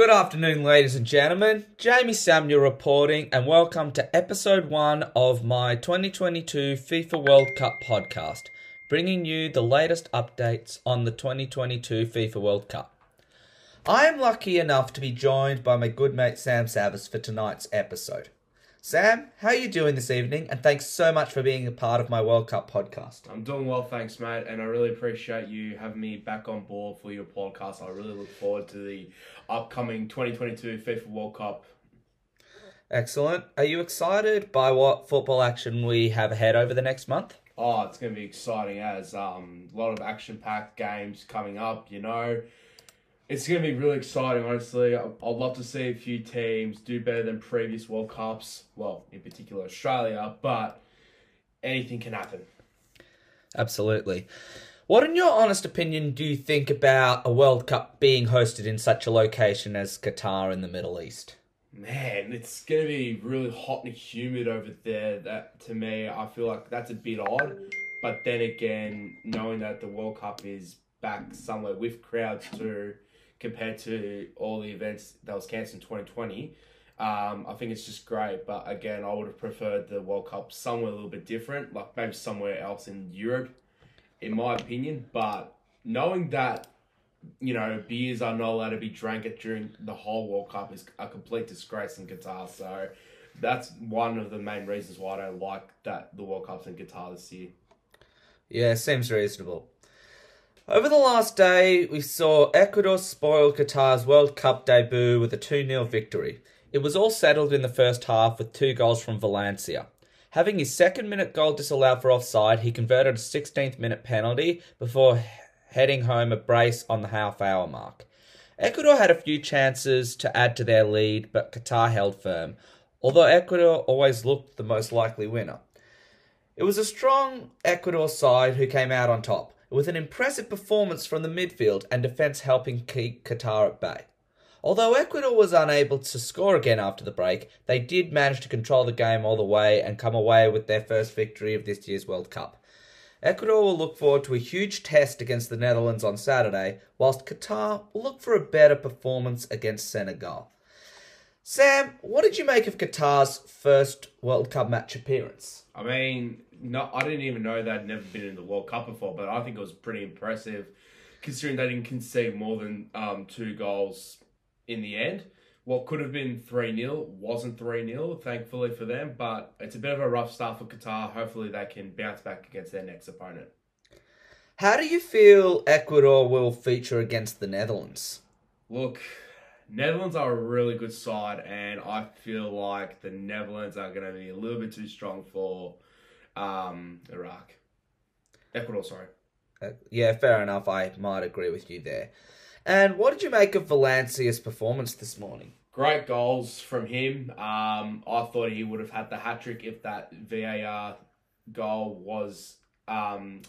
Good afternoon, ladies and gentlemen. Jamie Samuel reporting, and welcome to episode one of my 2022 FIFA World Cup podcast, bringing you the latest updates on the 2022 FIFA World Cup. I am lucky enough to be joined by my good mate Sam Savvas for tonight's episode. Sam, how are you doing this evening? And thanks so much for being a part of my World Cup podcast. I'm doing well, thanks, mate, and I really appreciate you having me back on board for your podcast. I really look forward to the upcoming 2022 FIFA World Cup. Excellent. Are you excited by what football action we have ahead over the next month? Oh, it's going to be exciting as um, a lot of action-packed games coming up. You know, it's going to be really exciting, honestly. I'd love to see a few teams do better than previous World Cups. Well, in particular, Australia, but anything can happen. Absolutely. What, in your honest opinion, do you think about a World Cup being hosted in such a location as Qatar in the Middle East? Man, it's going to be really hot and humid over there. That to me, I feel like that's a bit odd. But then again, knowing that the World Cup is back somewhere with crowds too, compared to all the events that was cancelled in 2020, um, I think it's just great. But again, I would have preferred the World Cup somewhere a little bit different, like maybe somewhere else in Europe, in my opinion. But knowing that you know, beers are not allowed to be drank during the whole World Cup is a complete disgrace in Qatar. So that's one of the main reasons why I don't like that the World Cup's in Qatar this year. Yeah, seems reasonable. Over the last day, we saw Ecuador spoil Qatar's World Cup debut with a 2 0 victory. It was all settled in the first half with two goals from Valencia. Having his second minute goal disallowed for offside, he converted a 16th minute penalty before heading home a brace on the half hour mark. Ecuador had a few chances to add to their lead, but Qatar held firm, although Ecuador always looked the most likely winner. It was a strong Ecuador side who came out on top, with an impressive performance from the midfield and defence helping keep Qatar at bay. Although Ecuador was unable to score again after the break, they did manage to control the game all the way and come away with their first victory of this year's World Cup. Ecuador will look forward to a huge test against the Netherlands on Saturday, whilst Qatar will look for a better performance against Senegal. Sam, what did you make of Qatar's first World Cup match appearance? I mean, no, I didn't even know they'd never been in the World Cup before, but I think it was pretty impressive considering they didn't concede more than um, two goals in the end. What could have been 3 0 wasn't 3 0, thankfully for them, but it's a bit of a rough start for Qatar. Hopefully, they can bounce back against their next opponent. How do you feel Ecuador will feature against the Netherlands? Look, Netherlands are a really good side, and I feel like the Netherlands are going to be a little bit too strong for um, Iraq. Ecuador, sorry. Uh, yeah, fair enough. I might agree with you there. And what did you make of Valencia's performance this morning? Great goals from him. Um, I thought he would have had the hat trick if that VAR goal was um,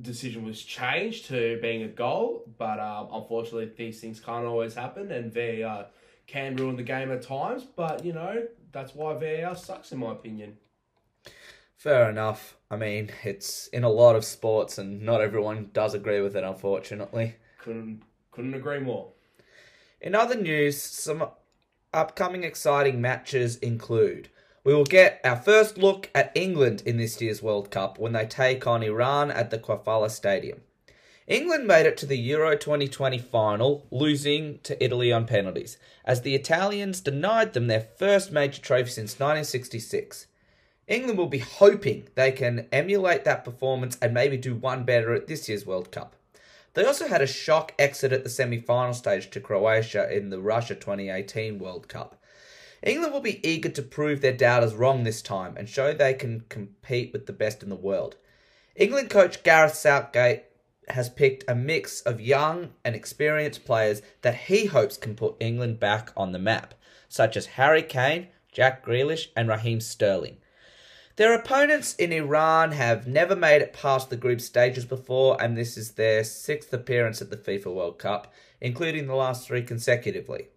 decision was changed to being a goal. But um, unfortunately, these things can't always happen, and VAR can ruin the game at times. But you know that's why VAR sucks, in my opinion. Fair enough. I mean, it's in a lot of sports, and not everyone does agree with it, unfortunately. Couldn't couldn't agree more. In other news, some upcoming exciting matches include we will get our first look at England in this year's World Cup when they take on Iran at the Khalifa Stadium. England made it to the Euro 2020 final, losing to Italy on penalties, as the Italians denied them their first major trophy since 1966. England will be hoping they can emulate that performance and maybe do one better at this year's World Cup. They also had a shock exit at the semi final stage to Croatia in the Russia 2018 World Cup. England will be eager to prove their doubters wrong this time and show they can compete with the best in the world. England coach Gareth Southgate has picked a mix of young and experienced players that he hopes can put England back on the map, such as Harry Kane, Jack Grealish, and Raheem Sterling. Their opponents in Iran have never made it past the group stages before, and this is their sixth appearance at the FIFA World Cup, including the last three consecutively.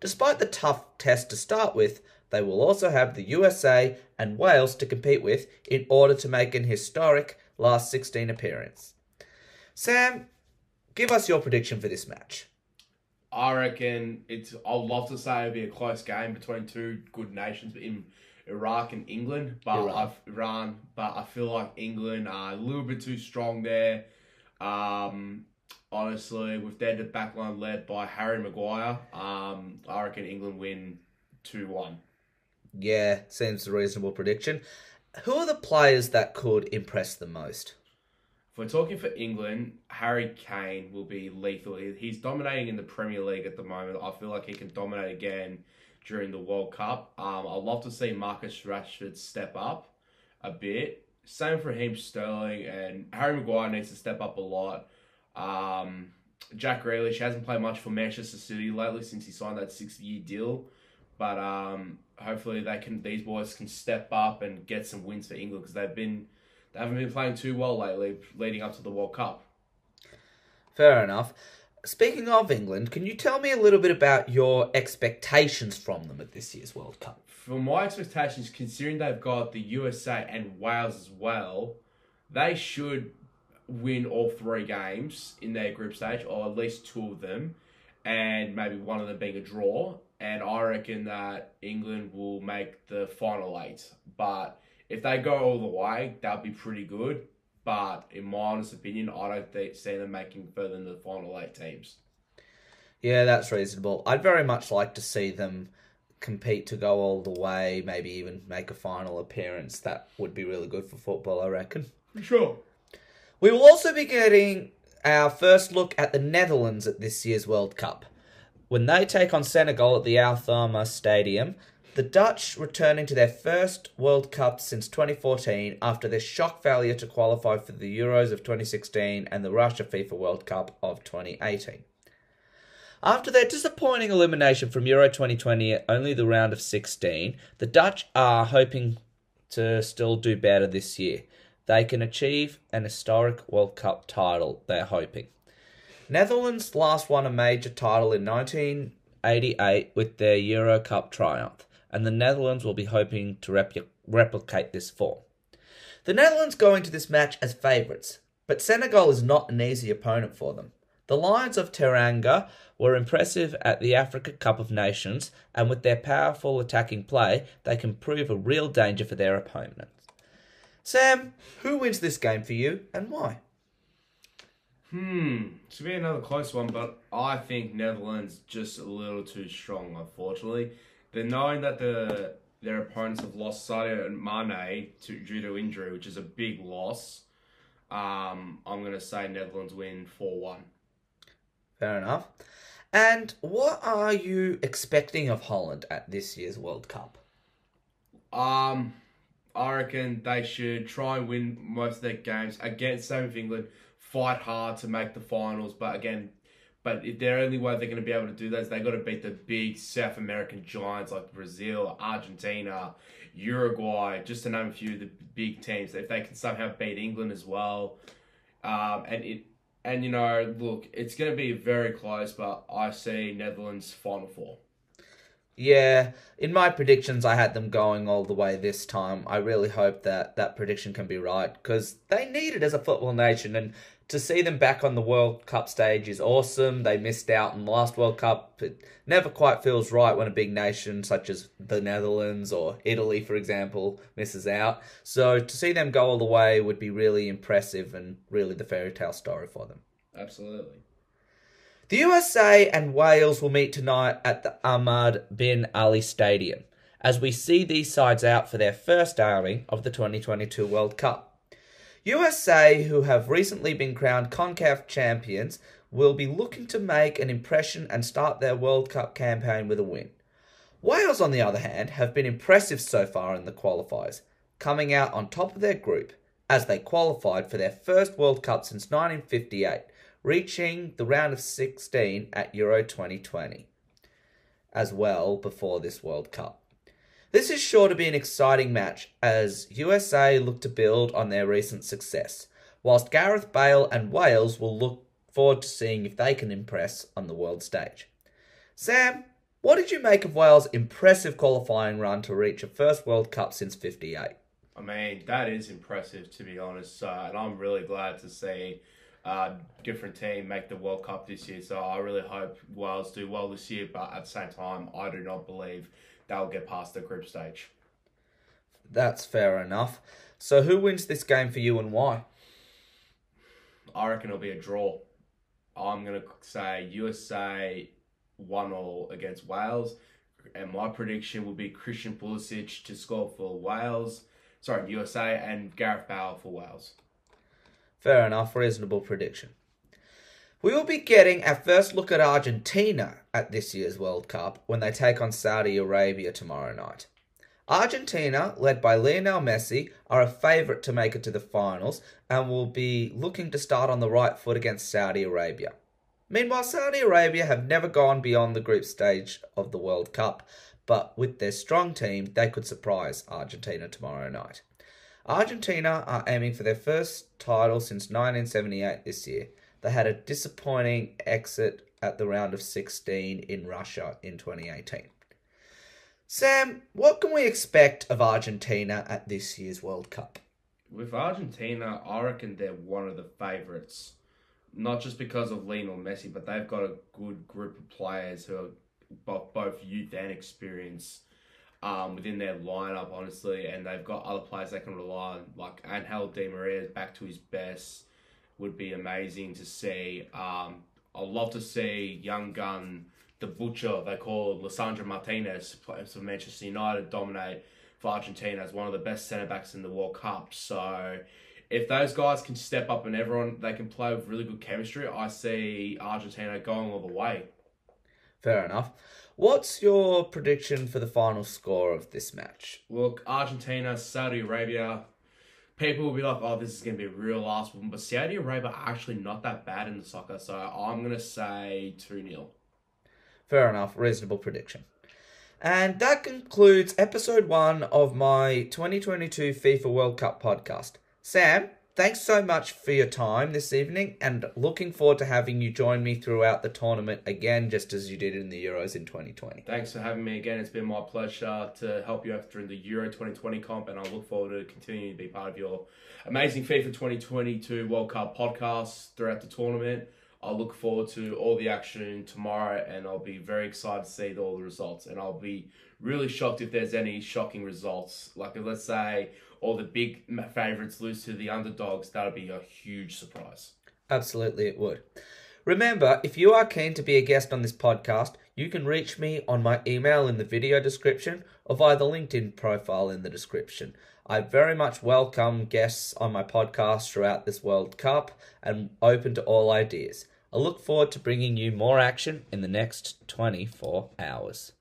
Despite the tough test to start with, they will also have the USA and Wales to compete with in order to make an historic last 16 appearance. Sam, give us your prediction for this match. I reckon it's. I'd love to say it'd be a close game between two good nations but in Iraq and England, but Iran. I've Iran. But I feel like England are a little bit too strong there. Um, honestly, with their backline led by Harry Maguire, um, I reckon England win two one. Yeah, seems a reasonable prediction. Who are the players that could impress the most? If we're talking for England, Harry Kane will be lethal. He's dominating in the Premier League at the moment. I feel like he can dominate again during the World Cup. Um, I'd love to see Marcus Rashford step up a bit. Same for him, Sterling, and Harry Maguire needs to step up a lot. Um, Jack Grealish hasn't played much for Manchester City lately since he signed that six-year deal, but um, hopefully they can. These boys can step up and get some wins for England because they've been they haven't been playing too well lately, leading up to the World Cup. Fair enough. Speaking of England, can you tell me a little bit about your expectations from them at this year's World Cup? For my expectations, considering they've got the USA and Wales as well, they should win all three games in their group stage, or at least two of them, and maybe one of them being a draw. And I reckon that England will make the final eight. But if they go all the way, that'll be pretty good. But in my honest opinion, I don't think, see them making further than the final eight teams. Yeah, that's reasonable. I'd very much like to see them compete to go all the way, maybe even make a final appearance. That would be really good for football, I reckon. Sure. We will also be getting our first look at the Netherlands at this year's World Cup. When they take on Senegal at the Al Thumama Stadium, the Dutch returning to their first World Cup since 2014 after their shock failure to qualify for the Euros of 2016 and the Russia FIFA World Cup of 2018. After their disappointing elimination from Euro 2020 at only the round of 16, the Dutch are hoping to still do better this year. They can achieve an historic World Cup title, they're hoping. Netherlands last won a major title in 1988 with their Euro Cup triumph, and the Netherlands will be hoping to repli- replicate this form. The Netherlands go into this match as favourites, but Senegal is not an easy opponent for them. The Lions of Teranga were impressive at the Africa Cup of Nations, and with their powerful attacking play, they can prove a real danger for their opponents. Sam, who wins this game for you and why? Hmm, should be another close one, but I think Netherlands just a little too strong, unfortunately. They're knowing that the their opponents have lost Sadio and Mane to, due to injury, which is a big loss. Um, I'm gonna say Netherlands win four one. Fair enough. And what are you expecting of Holland at this year's World Cup? Um, I reckon they should try and win most of their games against same with England. Fight hard to make the finals, but again, but if their only way they're going to be able to do that is they've got to beat the big South American giants like Brazil, Argentina, Uruguay, just to name a few of the big teams. If they can somehow beat England as well, um, and it and you know, look, it's going to be very close, but I see Netherlands final four. Yeah, in my predictions, I had them going all the way this time. I really hope that that prediction can be right because they need it as a football nation. And to see them back on the World Cup stage is awesome. They missed out in the last World Cup. It never quite feels right when a big nation such as the Netherlands or Italy, for example, misses out. So to see them go all the way would be really impressive and really the fairy tale story for them. Absolutely. The USA and Wales will meet tonight at the Ahmad bin Ali Stadium as we see these sides out for their first outing of the 2022 World Cup. USA, who have recently been crowned CONCACAF champions, will be looking to make an impression and start their World Cup campaign with a win. Wales, on the other hand, have been impressive so far in the qualifiers, coming out on top of their group as they qualified for their first World Cup since 1958 reaching the round of 16 at Euro 2020 as well before this World Cup. This is sure to be an exciting match as USA look to build on their recent success, whilst Gareth Bale and Wales will look forward to seeing if they can impress on the world stage. Sam, what did you make of Wales' impressive qualifying run to reach a first World Cup since 58? I mean, that is impressive to be honest, uh, and I'm really glad to see uh, different team make the World Cup this year. So I really hope Wales do well this year. But at the same time, I do not believe they'll get past the group stage. That's fair enough. So who wins this game for you and why? I reckon it'll be a draw. I'm gonna say USA one all against Wales, and my prediction will be Christian Pulisic to score for Wales. Sorry, USA and Gareth Bale for Wales. Fair enough, reasonable prediction. We will be getting our first look at Argentina at this year's World Cup when they take on Saudi Arabia tomorrow night. Argentina, led by Lionel Messi, are a favourite to make it to the finals and will be looking to start on the right foot against Saudi Arabia. Meanwhile, Saudi Arabia have never gone beyond the group stage of the World Cup, but with their strong team, they could surprise Argentina tomorrow night. Argentina are aiming for their first title since 1978 this year. They had a disappointing exit at the round of 16 in Russia in 2018. Sam, what can we expect of Argentina at this year's World Cup? With Argentina, I reckon they're one of the favourites. Not just because of Lionel Messi, but they've got a good group of players who are both, youth and experience um, within their lineup, honestly. And they've got other players they can rely on, like Angel Di Maria is back to his best. Would be amazing to see. Um, I'd love to see young gun the butcher they call Lisandro Martinez for Manchester United dominate for Argentina as one of the best centre backs in the World Cup. So if those guys can step up and everyone they can play with really good chemistry, I see Argentina going all the way. Fair enough. What's your prediction for the final score of this match? Look, Argentina, Saudi Arabia. People will be like, "Oh, this is going to be a real last one," but Saudi Arabia are actually not that bad in the soccer, so I'm going to say two 0 Fair enough, reasonable prediction. And that concludes episode one of my 2022 FIFA World Cup podcast. Sam, thanks so much for your time this evening and looking forward to having you join me throughout the tournament again, just as you did in the Euros in 2020. Thanks for having me again. It's been my pleasure to help you out during the Euro 2020 comp, and I look forward to continuing to be part of your amazing FIFA 2022 World Cup podcast throughout the tournament. I look forward to all the action tomorrow, and I'll be very excited to see all the results. And I'll be really shocked if there's any shocking results. Like, let's say all the big favourites lose to the underdogs, that'll be a huge surprise. Absolutely, it would. Remember, if you are keen to be a guest on this podcast, you can reach me on my email in the video description or via the LinkedIn profile in the description. I very much welcome guests on my podcast throughout this World Cup and open to all ideas. I look forward to bringing you more action in the next 24 hours.